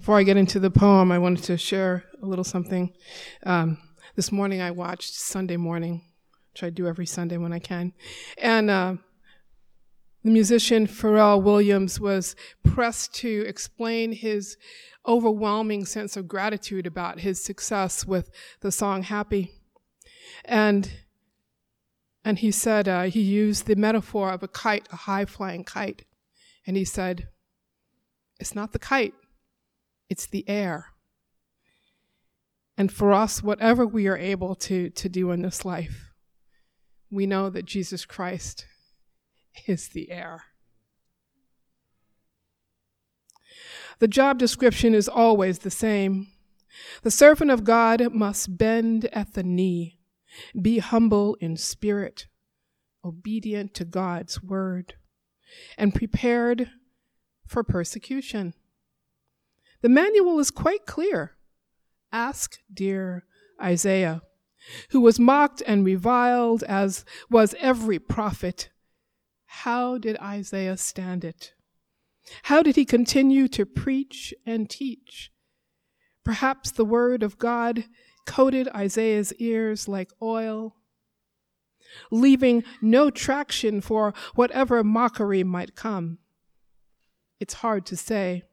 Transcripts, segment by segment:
before I get into the poem, I wanted to share a little something. Um, this morning I watched Sunday morning, which I do every Sunday when I can. And uh, the musician Pharrell Williams was pressed to explain his overwhelming sense of gratitude about his success with the song Happy. And and he said uh, he used the metaphor of a kite, a high flying kite. And he said, It's not the kite, it's the air. And for us, whatever we are able to, to do in this life, we know that Jesus Christ is the air. The job description is always the same. The servant of God must bend at the knee, be humble in spirit, obedient to God's word, and prepared for persecution. The manual is quite clear. Ask dear Isaiah, who was mocked and reviled as was every prophet. How did Isaiah stand it? How did he continue to preach and teach? Perhaps the word of God coated Isaiah's ears like oil, leaving no traction for whatever mockery might come. It's hard to say.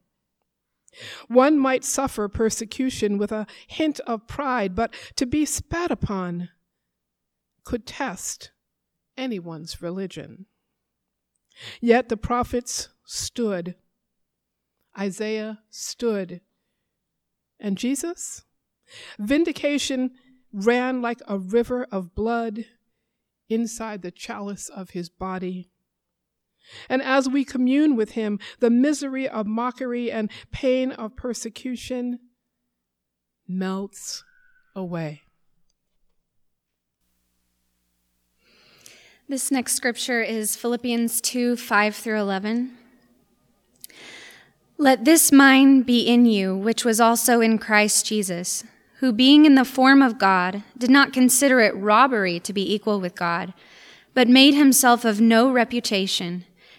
One might suffer persecution with a hint of pride, but to be spat upon could test anyone's religion. Yet the prophets stood, Isaiah stood, and Jesus? Vindication ran like a river of blood inside the chalice of his body. And as we commune with him, the misery of mockery and pain of persecution melts away. This next scripture is Philippians 2 5 through 11. Let this mind be in you, which was also in Christ Jesus, who, being in the form of God, did not consider it robbery to be equal with God, but made himself of no reputation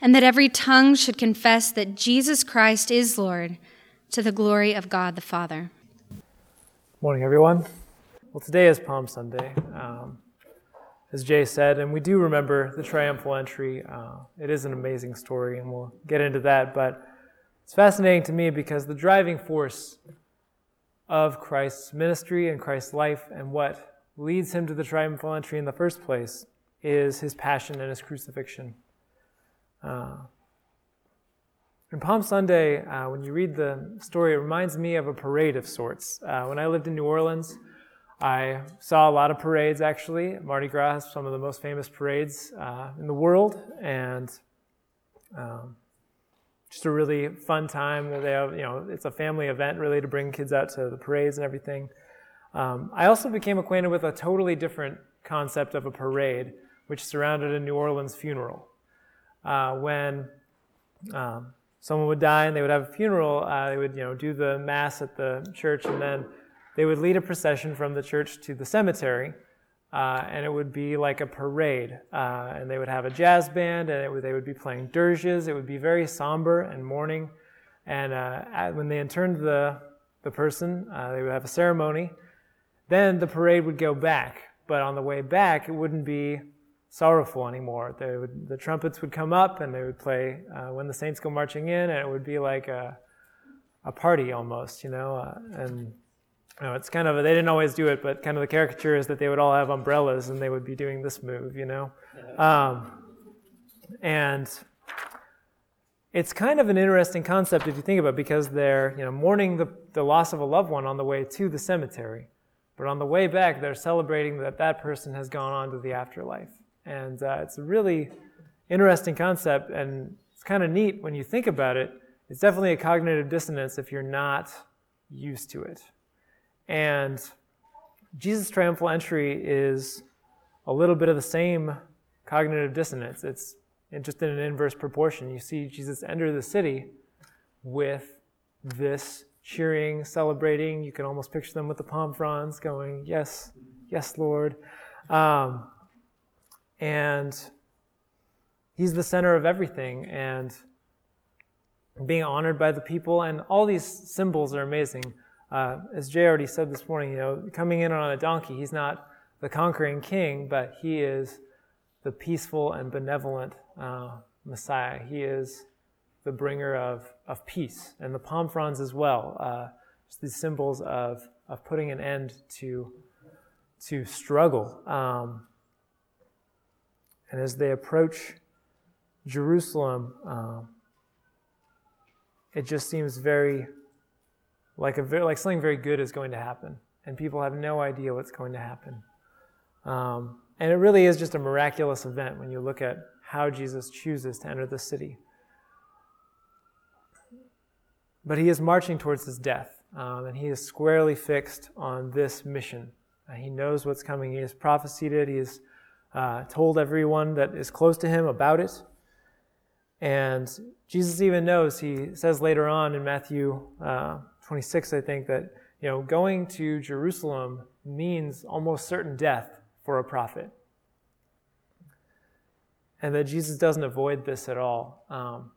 and that every tongue should confess that Jesus Christ is Lord to the glory of God the Father. Morning, everyone. Well, today is Palm Sunday, um, as Jay said, and we do remember the triumphal entry. Uh, it is an amazing story, and we'll get into that. But it's fascinating to me because the driving force of Christ's ministry and Christ's life and what leads him to the triumphal entry in the first place is his passion and his crucifixion. Uh, and Palm Sunday, uh, when you read the story, it reminds me of a parade of sorts. Uh, when I lived in New Orleans, I saw a lot of parades actually. Mardi Gras, some of the most famous parades uh, in the world, and um, just a really fun time. They have, you know, it's a family event really to bring kids out to the parades and everything. Um, I also became acquainted with a totally different concept of a parade, which surrounded a New Orleans funeral uh, when um, someone would die and they would have a funeral, uh, they would you know do the mass at the church, and then they would lead a procession from the church to the cemetery, uh, and it would be like a parade. Uh, and they would have a jazz band, and would, they would be playing dirges. It would be very somber and mourning. And uh, when they interned the the person, uh, they would have a ceremony. Then the parade would go back, but on the way back, it wouldn't be sorrowful anymore. Would, the trumpets would come up and they would play uh, when the saints go marching in, and it would be like a, a party almost, you know. Uh, and you know, it's kind of a, they didn't always do it, but kind of the caricature is that they would all have umbrellas and they would be doing this move, you know. Um, and it's kind of an interesting concept if you think about it because they're you know mourning the, the loss of a loved one on the way to the cemetery but on the way back they're celebrating that that person has gone on to the afterlife and uh, it's a really interesting concept, and it's kind of neat when you think about it. It's definitely a cognitive dissonance if you're not used to it. And Jesus' triumphal entry is a little bit of the same cognitive dissonance. It's just in an inverse proportion. You see Jesus enter the city with this cheering, celebrating. You can almost picture them with the palm fronds going, Yes, yes, Lord. Um, and he's the center of everything and being honored by the people. And all these symbols are amazing. Uh, as Jay already said this morning, you know, coming in on a donkey, he's not the conquering king, but he is the peaceful and benevolent uh, Messiah. He is the bringer of, of peace, and the palm fronds as well. Uh, these symbols of, of putting an end to, to struggle. Um, and as they approach Jerusalem, um, it just seems very like a very, like something very good is going to happen, and people have no idea what's going to happen. Um, and it really is just a miraculous event when you look at how Jesus chooses to enter the city. But he is marching towards his death, um, and he is squarely fixed on this mission. Uh, he knows what's coming. He has prophesied it. He has uh, told everyone that is close to him about it. And Jesus even knows, he says later on in Matthew uh, 26, I think, that you know, going to Jerusalem means almost certain death for a prophet. And that Jesus doesn't avoid this at all. Um,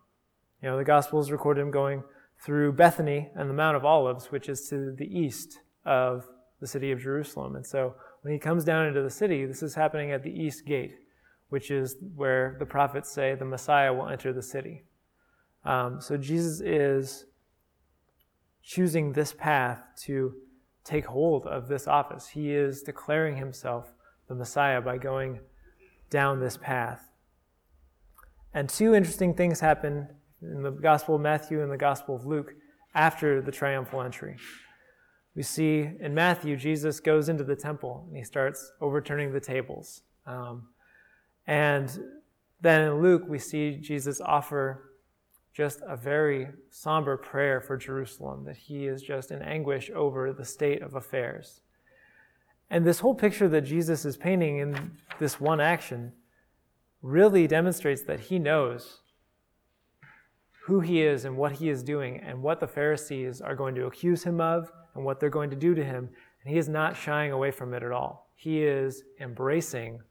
you know, the Gospels record him going through Bethany and the Mount of Olives, which is to the east of the city of Jerusalem. And so when he comes down into the city, this is happening at the east gate, which is where the prophets say the Messiah will enter the city. Um, so Jesus is choosing this path to take hold of this office. He is declaring himself the Messiah by going down this path. And two interesting things happen in the Gospel of Matthew and the Gospel of Luke after the triumphal entry. We see in Matthew, Jesus goes into the temple and he starts overturning the tables. Um, and then in Luke, we see Jesus offer just a very somber prayer for Jerusalem, that he is just in anguish over the state of affairs. And this whole picture that Jesus is painting in this one action really demonstrates that he knows who he is and what he is doing and what the Pharisees are going to accuse him of and what they're going to do to him. And he is not shying away from it at all. He is embracing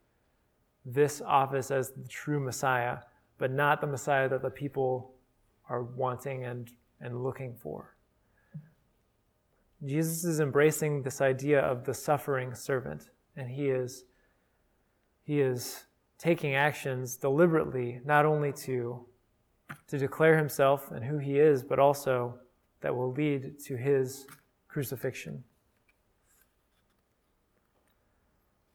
this office as the true Messiah, but not the Messiah that the people are wanting and, and looking for. Jesus is embracing this idea of the suffering servant, and he is, he is taking actions deliberately, not only to, to declare himself and who he is, but also that will lead to his crucifixion.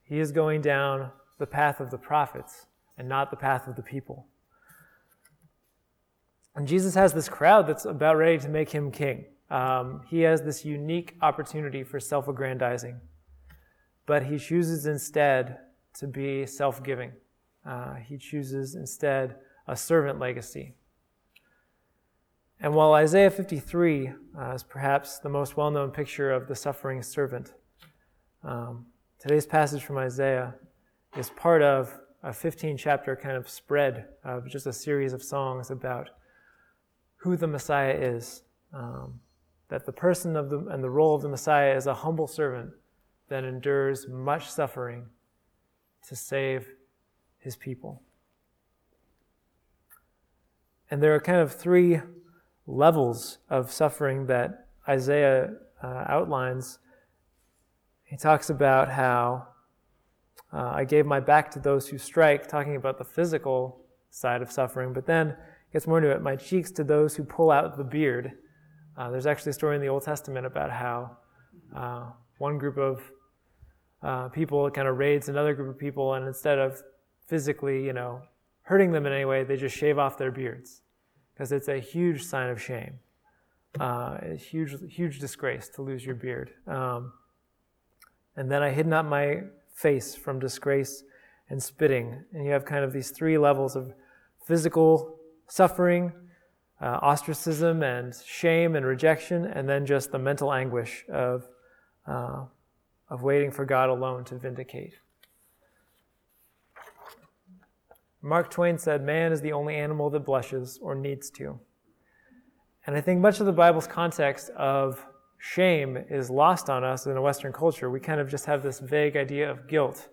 He is going down the path of the prophets and not the path of the people. And Jesus has this crowd that's about ready to make him king um, he has this unique opportunity for self aggrandizing, but he chooses instead to be self giving. Uh, he chooses instead a servant legacy. And while Isaiah 53 uh, is perhaps the most well known picture of the suffering servant, um, today's passage from Isaiah is part of a 15 chapter kind of spread of just a series of songs about who the Messiah is. Um, that the person of the, and the role of the Messiah is a humble servant that endures much suffering to save his people. And there are kind of three levels of suffering that Isaiah uh, outlines. He talks about how uh, I gave my back to those who strike, talking about the physical side of suffering, but then gets more into it. My cheeks to those who pull out the beard. Uh, there's actually a story in the Old Testament about how uh, one group of uh, people kind of raids another group of people, and instead of physically, you know, hurting them in any way, they just shave off their beards because it's a huge sign of shame. Uh, a huge, huge disgrace to lose your beard. Um, and then I hid not my face from disgrace and spitting. And you have kind of these three levels of physical suffering, uh, ostracism and shame and rejection, and then just the mental anguish of, uh, of waiting for God alone to vindicate. Mark Twain said, Man is the only animal that blushes or needs to. And I think much of the Bible's context of shame is lost on us in a Western culture. We kind of just have this vague idea of guilt,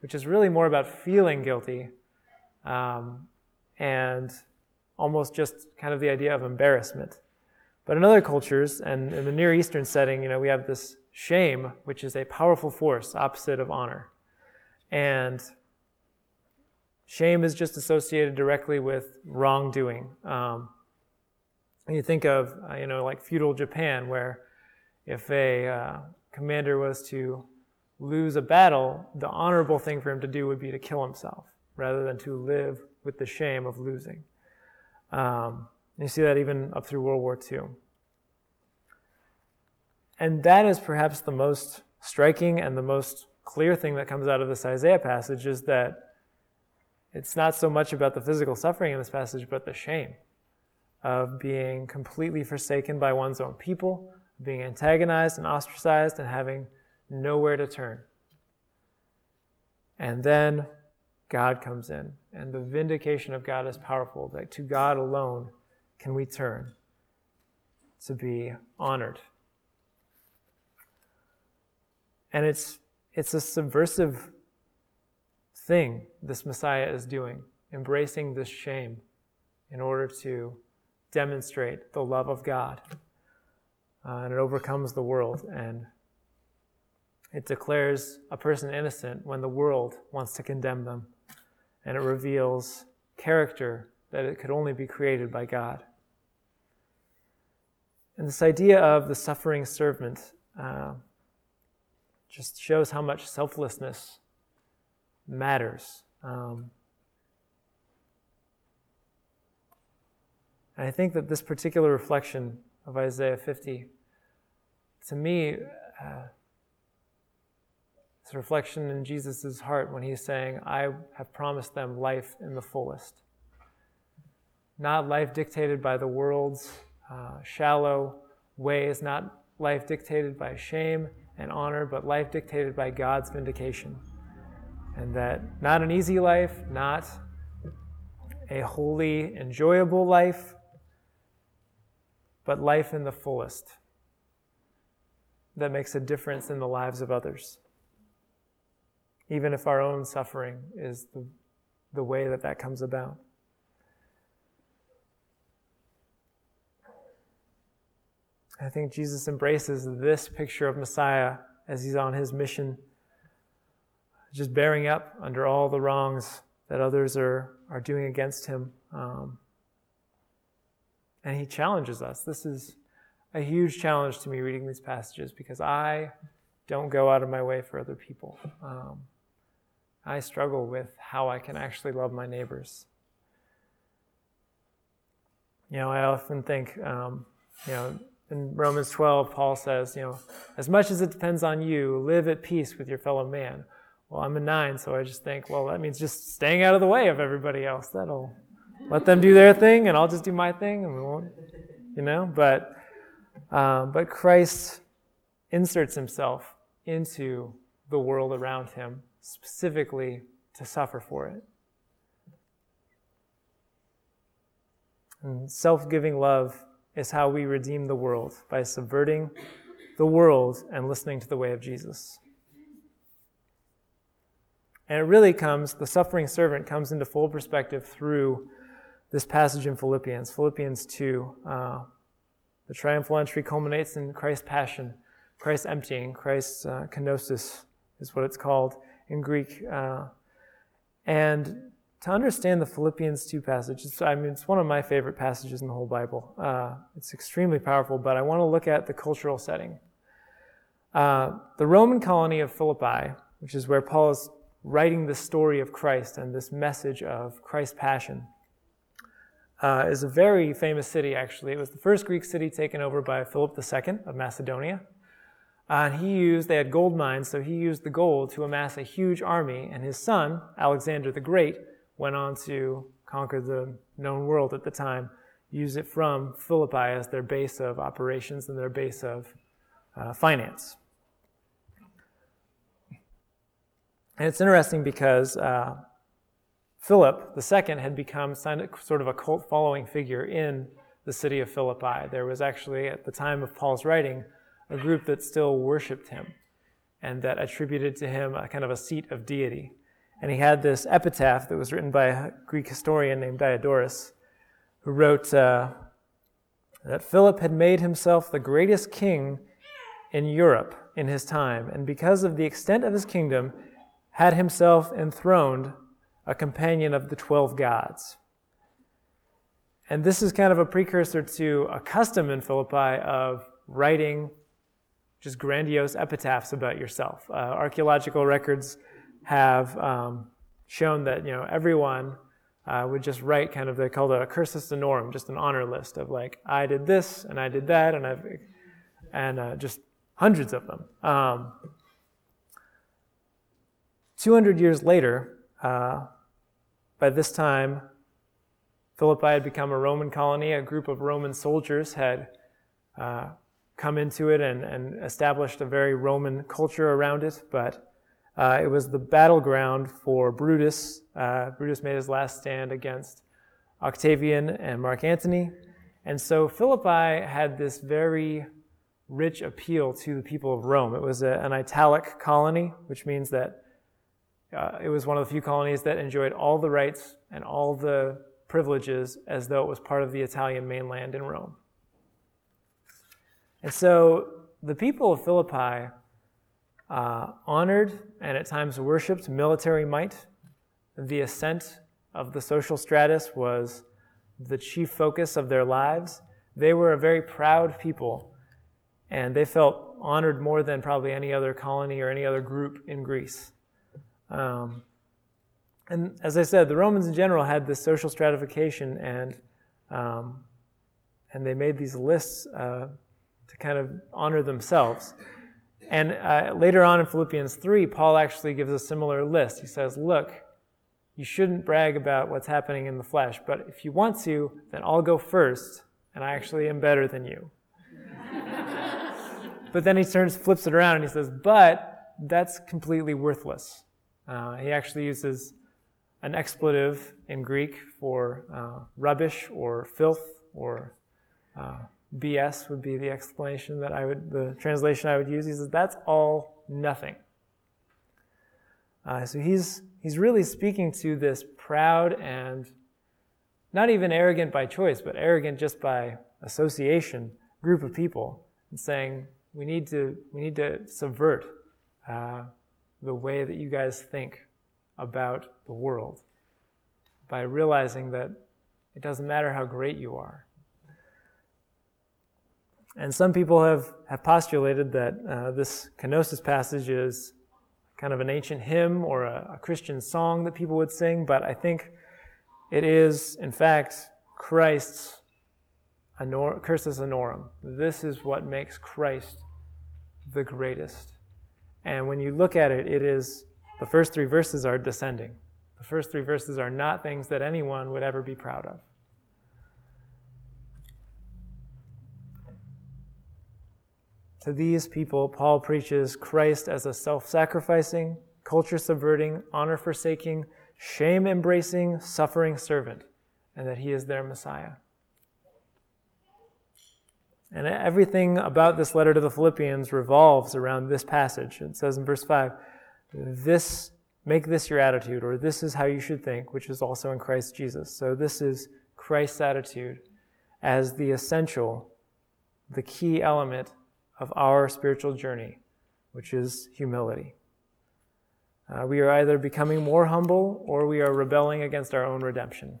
which is really more about feeling guilty um, and almost just kind of the idea of embarrassment. But in other cultures, and in the Near Eastern setting, you know, we have this shame, which is a powerful force opposite of honor. And shame is just associated directly with wrongdoing. Um, you think of, uh, you know, like feudal Japan, where if a uh, commander was to lose a battle, the honorable thing for him to do would be to kill himself rather than to live with the shame of losing. Um, you see that even up through World War II. And that is perhaps the most striking and the most clear thing that comes out of this Isaiah passage is that it's not so much about the physical suffering in this passage, but the shame of being completely forsaken by one's own people, being antagonized and ostracized, and having nowhere to turn. And then God comes in, and the vindication of God is powerful. That to God alone can we turn to be honored. And it's, it's a subversive thing this Messiah is doing, embracing this shame in order to demonstrate the love of God. Uh, and it overcomes the world and it declares a person innocent when the world wants to condemn them. And it reveals character that it could only be created by God. And this idea of the suffering servant uh, just shows how much selflessness matters. Um, And I think that this particular reflection of Isaiah 50, to me, uh, it's a reflection in Jesus' heart when he's saying, I have promised them life in the fullest. Not life dictated by the world's uh, shallow ways, not life dictated by shame and honor, but life dictated by God's vindication. And that not an easy life, not a holy, enjoyable life, but life in the fullest that makes a difference in the lives of others. Even if our own suffering is the, the way that that comes about. I think Jesus embraces this picture of Messiah as he's on his mission, just bearing up under all the wrongs that others are, are doing against him. Um, and he challenges us. This is a huge challenge to me reading these passages because I don't go out of my way for other people. Um, I struggle with how I can actually love my neighbors. You know, I often think, um, you know, in Romans 12, Paul says, you know, as much as it depends on you, live at peace with your fellow man. Well, I'm a nine, so I just think, well, that means just staying out of the way of everybody else. That'll let them do their thing, and I'll just do my thing, and we won't, you know. But um, but Christ inserts himself into the world around him specifically to suffer for it. And self-giving love is how we redeem the world by subverting the world and listening to the way of Jesus. And it really comes, the suffering servant comes into full perspective through this passage in Philippians, Philippians 2. Uh, the triumphal entry culminates in Christ's passion, Christ's emptying, Christ's uh, kenosis is what it's called in Greek. Uh, and to understand the Philippians 2 passage, I mean, it's one of my favorite passages in the whole Bible. Uh, it's extremely powerful, but I want to look at the cultural setting. Uh, the Roman colony of Philippi, which is where Paul is writing the story of Christ and this message of Christ's passion, uh, is a very famous city, actually. It was the first Greek city taken over by Philip II of Macedonia. Uh, and he used, they had gold mines, so he used the gold to amass a huge army. And his son, Alexander the Great, went on to conquer the known world at the time use it from Philippi as their base of operations and their base of uh, finance. And it's interesting because uh, Philip II had become sort of a cult following figure in the city of Philippi. There was actually, at the time of Paul's writing, a group that still worshiped him and that attributed to him a kind of a seat of deity. And he had this epitaph that was written by a Greek historian named Diodorus, who wrote uh, that Philip had made himself the greatest king in Europe in his time, and because of the extent of his kingdom, had himself enthroned a companion of the twelve gods. And this is kind of a precursor to a custom in Philippi of writing just grandiose epitaphs about yourself. Uh, archaeological records have um, shown that you know everyone uh, would just write kind of they called it a cursus honorum, just an honor list of like I did this and I did that and I've and uh, just hundreds of them. Um, 200 years later, uh, by this time, Philippi had become a Roman colony. A group of Roman soldiers had uh, come into it and, and, established a very Roman culture around it, but uh, it was the battleground for Brutus. Uh, Brutus made his last stand against Octavian and Mark Antony. And so Philippi had this very rich appeal to the people of Rome. It was a, an italic colony, which means that uh, it was one of the few colonies that enjoyed all the rights and all the privileges as though it was part of the Italian mainland in Rome. And so the people of Philippi uh, honored and at times worshiped military might. The ascent of the social stratus was the chief focus of their lives. They were a very proud people, and they felt honored more than probably any other colony or any other group in Greece. Um, and as I said, the Romans in general had this social stratification, and um, and they made these lists uh, to kind of honor themselves. And uh, later on in Philippians 3, Paul actually gives a similar list. He says, Look, you shouldn't brag about what's happening in the flesh, but if you want to, then I'll go first, and I actually am better than you. but then he turns, flips it around, and he says, But that's completely worthless. Uh, he actually uses an expletive in Greek for uh, rubbish or filth or uh, BS would be the explanation that I would, the translation I would use. He says that's all nothing. Uh, so he's he's really speaking to this proud and not even arrogant by choice, but arrogant just by association group of people, and saying we need to we need to subvert uh, the way that you guys think about the world by realizing that it doesn't matter how great you are. And some people have, have postulated that uh, this kenosis passage is kind of an ancient hymn or a, a Christian song that people would sing, but I think it is, in fact, Christ's honor, cursus honorum. This is what makes Christ the greatest. And when you look at it, it is the first three verses are descending. The first three verses are not things that anyone would ever be proud of. To these people, Paul preaches Christ as a self sacrificing, culture subverting, honor forsaking, shame embracing, suffering servant, and that he is their Messiah. And everything about this letter to the Philippians revolves around this passage. It says in verse 5, This, make this your attitude, or this is how you should think, which is also in Christ Jesus. So this is Christ's attitude as the essential, the key element of our spiritual journey, which is humility. Uh, we are either becoming more humble or we are rebelling against our own redemption.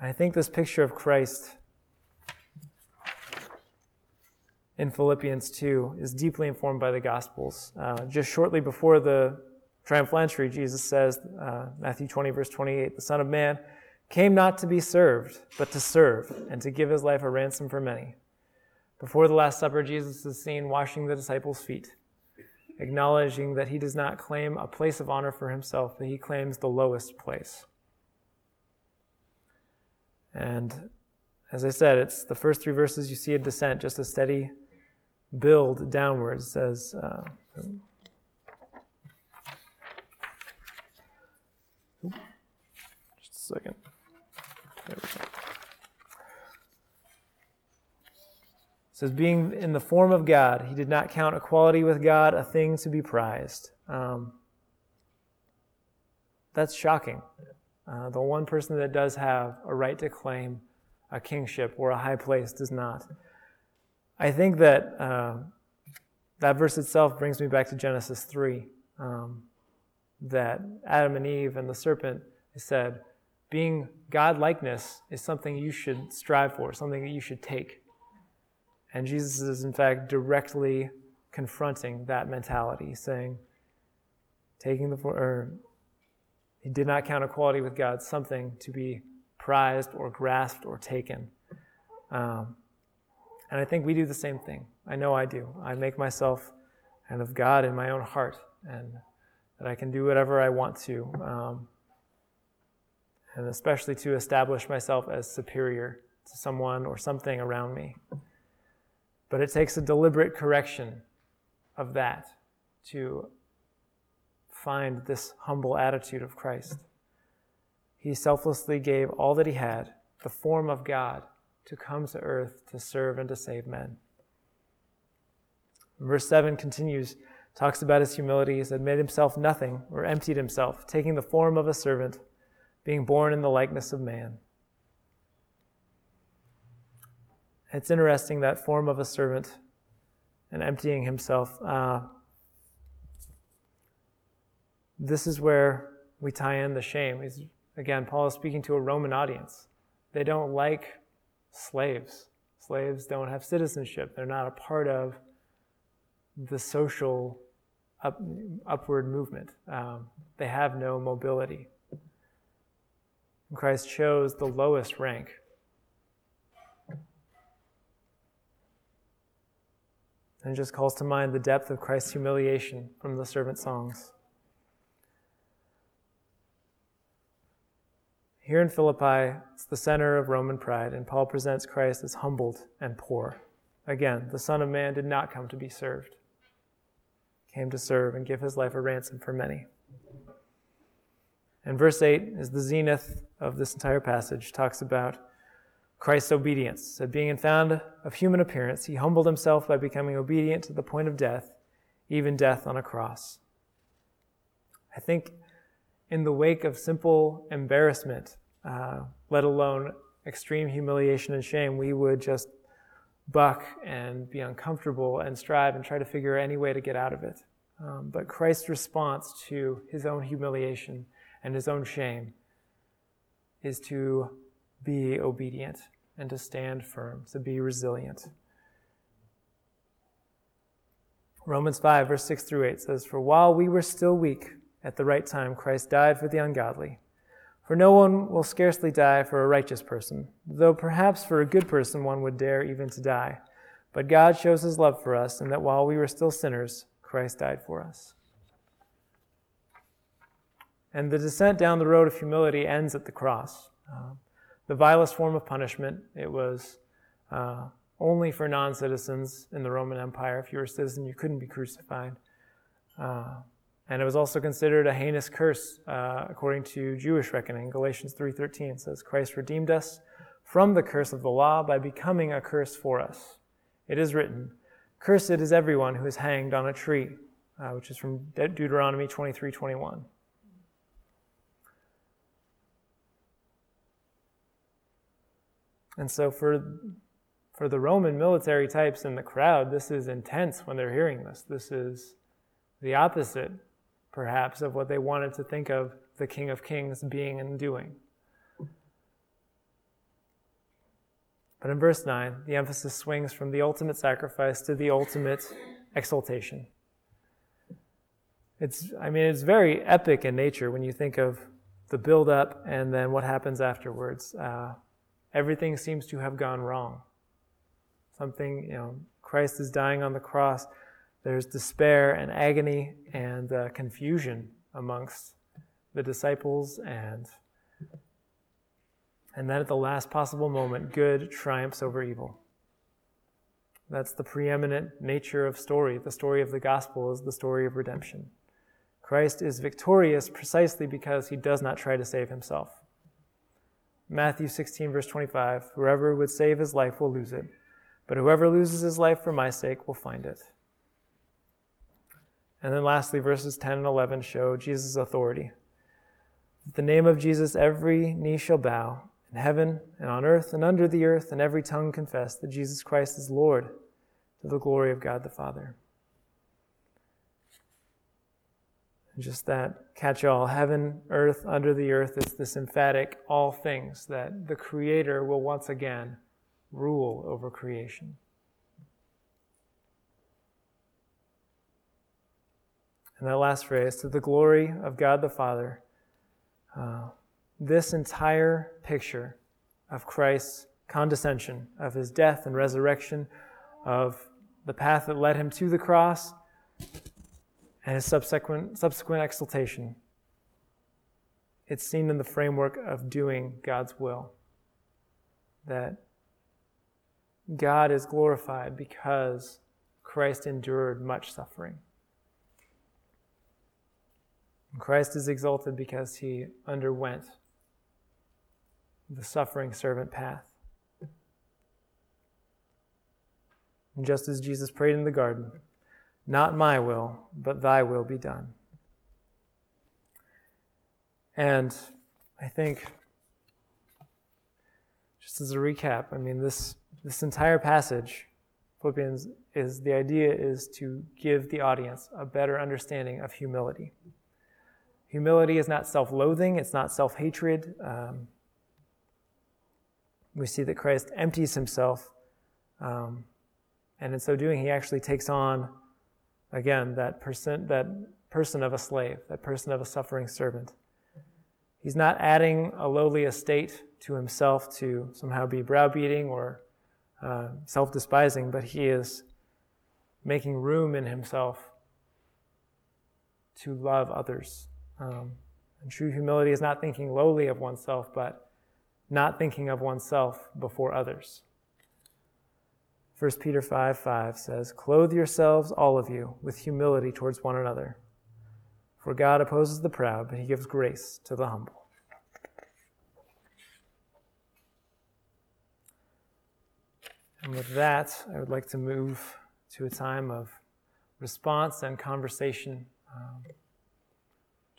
I think this picture of Christ in Philippians 2 is deeply informed by the Gospels. Uh, just shortly before the triumphal entry, Jesus says, uh, Matthew 20, verse 28, the Son of Man came not to be served, but to serve, and to give his life a ransom for many. Before the Last Supper, Jesus is seen washing the disciples' feet. acknowledging that he does not claim a place of honor for himself, but he claims the lowest place. And as I said, it's the first three verses you see a descent, just a steady build downwards. It says, uh, just a second. There we go. It says, being in the form of God, he did not count equality with God a thing to be prized. Um, that's shocking. Uh, the one person that does have a right to claim a kingship or a high place does not. I think that uh, that verse itself brings me back to Genesis 3. Um, that Adam and Eve and the serpent said, being God likeness is something you should strive for, something that you should take. And Jesus is, in fact, directly confronting that mentality, saying, taking the, or he did not count equality with God something to be prized or grasped or taken. Um, and I think we do the same thing. I know I do. I make myself kind of God in my own heart, and that I can do whatever I want to, um, and especially to establish myself as superior to someone or something around me. But it takes a deliberate correction of that to find this humble attitude of Christ. He selflessly gave all that he had, the form of God, to come to earth to serve and to save men. Verse 7 continues, talks about his humility. He said, made himself nothing or emptied himself, taking the form of a servant, being born in the likeness of man. It's interesting that form of a servant and emptying himself. Uh, this is where we tie in the shame. He's, again, Paul is speaking to a Roman audience. They don't like slaves. Slaves don't have citizenship. They're not a part of the social up, upward movement. Um, they have no mobility. Christ chose the lowest rank. And just calls to mind the depth of Christ's humiliation from the servant songs. Here in Philippi, it's the center of Roman pride, and Paul presents Christ as humbled and poor. Again, the Son of Man did not come to be served, came to serve and give his life a ransom for many. And verse 8 is the zenith of this entire passage, talks about Christ's obedience. So, being found of human appearance, he humbled himself by becoming obedient to the point of death, even death on a cross. I think in the wake of simple embarrassment, uh, let alone extreme humiliation and shame, we would just buck and be uncomfortable and strive and try to figure any way to get out of it. Um, but Christ's response to his own humiliation and his own shame is to be obedient and to stand firm, to be resilient. Romans 5, verse 6 through 8 says, For while we were still weak, at the right time, Christ died for the ungodly. For no one will scarcely die for a righteous person, though perhaps for a good person one would dare even to die. But God shows his love for us, and that while we were still sinners, Christ died for us. And the descent down the road of humility ends at the cross. Uh, the vilest form of punishment, it was uh, only for non citizens in the Roman Empire. If you were a citizen, you couldn't be crucified. Uh, and it was also considered a heinous curse uh, according to Jewish reckoning. Galatians 3:13 says, "Christ redeemed us from the curse of the law by becoming a curse for us." It is written, "Cursed is everyone who is hanged on a tree," uh, which is from De- Deuteronomy 23:21. And so for for the Roman military types in the crowd, this is intense when they're hearing this. This is the opposite perhaps, of what they wanted to think of the King of Kings being and doing. But in verse 9, the emphasis swings from the ultimate sacrifice to the ultimate exaltation. It's, I mean, it's very epic in nature when you think of the build up and then what happens afterwards. Uh, everything seems to have gone wrong. Something, you know, Christ is dying on the cross there's despair and agony and uh, confusion amongst the disciples and and then at the last possible moment good triumphs over evil. That's the preeminent nature of story. The story of the gospel is the story of redemption. Christ is victorious precisely because he does not try to save himself. Matthew 16 verse 25 whoever would save his life will lose it but whoever loses his life for my sake will find it and then lastly, verses 10 and 11 show Jesus' authority. the name of Jesus, every knee shall bow in heaven and on earth and under the earth, and every tongue confess that Jesus Christ is Lord to the glory of God the Father. And just that catch all heaven, earth, under the earth is this emphatic all things that the Creator will once again rule over creation. And that last phrase, to the glory of God the Father, uh, this entire picture of Christ's condescension, of his death and resurrection, of the path that led him to the cross, and his subsequent, subsequent exaltation, it's seen in the framework of doing God's will. That God is glorified because Christ endured much suffering. Christ is exalted because he underwent the suffering servant path. And just as Jesus prayed in the garden, not my will, but thy will be done. And I think, just as a recap, I mean, this, this entire passage, Philippians, is the idea is to give the audience a better understanding of humility. Humility is not self loathing, it's not self hatred. Um, we see that Christ empties himself, um, and in so doing, he actually takes on, again, that person, that person of a slave, that person of a suffering servant. He's not adding a lowly estate to himself to somehow be browbeating or uh, self despising, but he is making room in himself to love others um, and true humility is not thinking lowly of oneself, but not thinking of oneself before others. 1 Peter 5 5 says, Clothe yourselves, all of you, with humility towards one another. For God opposes the proud, but he gives grace to the humble. And with that, I would like to move to a time of response and conversation. Um,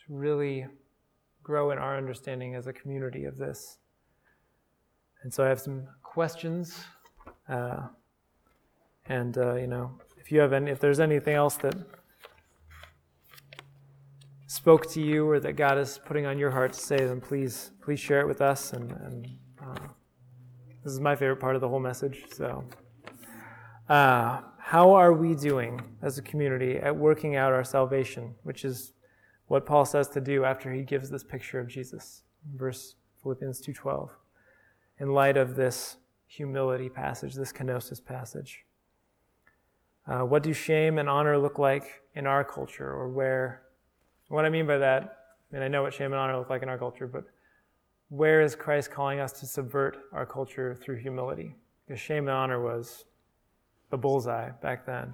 really grow in our understanding as a community of this. And so I have some questions. Uh, and, uh, you know, if you have any, if there's anything else that spoke to you or that God is putting on your heart to say, then please, please share it with us. And, and uh, this is my favorite part of the whole message. So, uh, how are we doing as a community at working out our salvation, which is what Paul says to do after he gives this picture of Jesus. Verse Philippians 2:12. In light of this humility passage, this kenosis passage. Uh, what do shame and honor look like in our culture, or where? What I mean by that, I mean I know what shame and honor look like in our culture, but where is Christ calling us to subvert our culture through humility? Because shame and honor was the bullseye back then.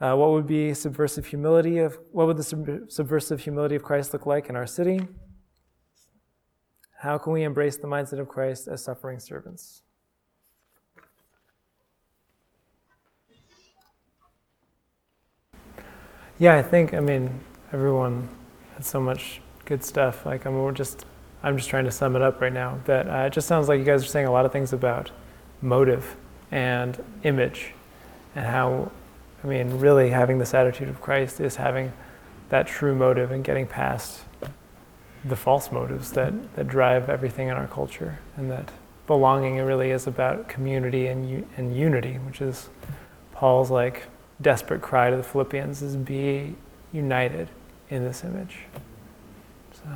Uh, what would be subversive humility of what would the sub- subversive humility of Christ look like in our city? How can we embrace the mindset of Christ as suffering servants? Yeah, I think I mean everyone had so much good stuff. Like I'm just I'm just trying to sum it up right now. That uh, it just sounds like you guys are saying a lot of things about motive and image and how I mean, really having this attitude of Christ is having that true motive and getting past the false motives that, mm-hmm. that drive everything in our culture. And that belonging really is about community and, and unity, which is Paul's like desperate cry to the Philippians is be united in this image. So.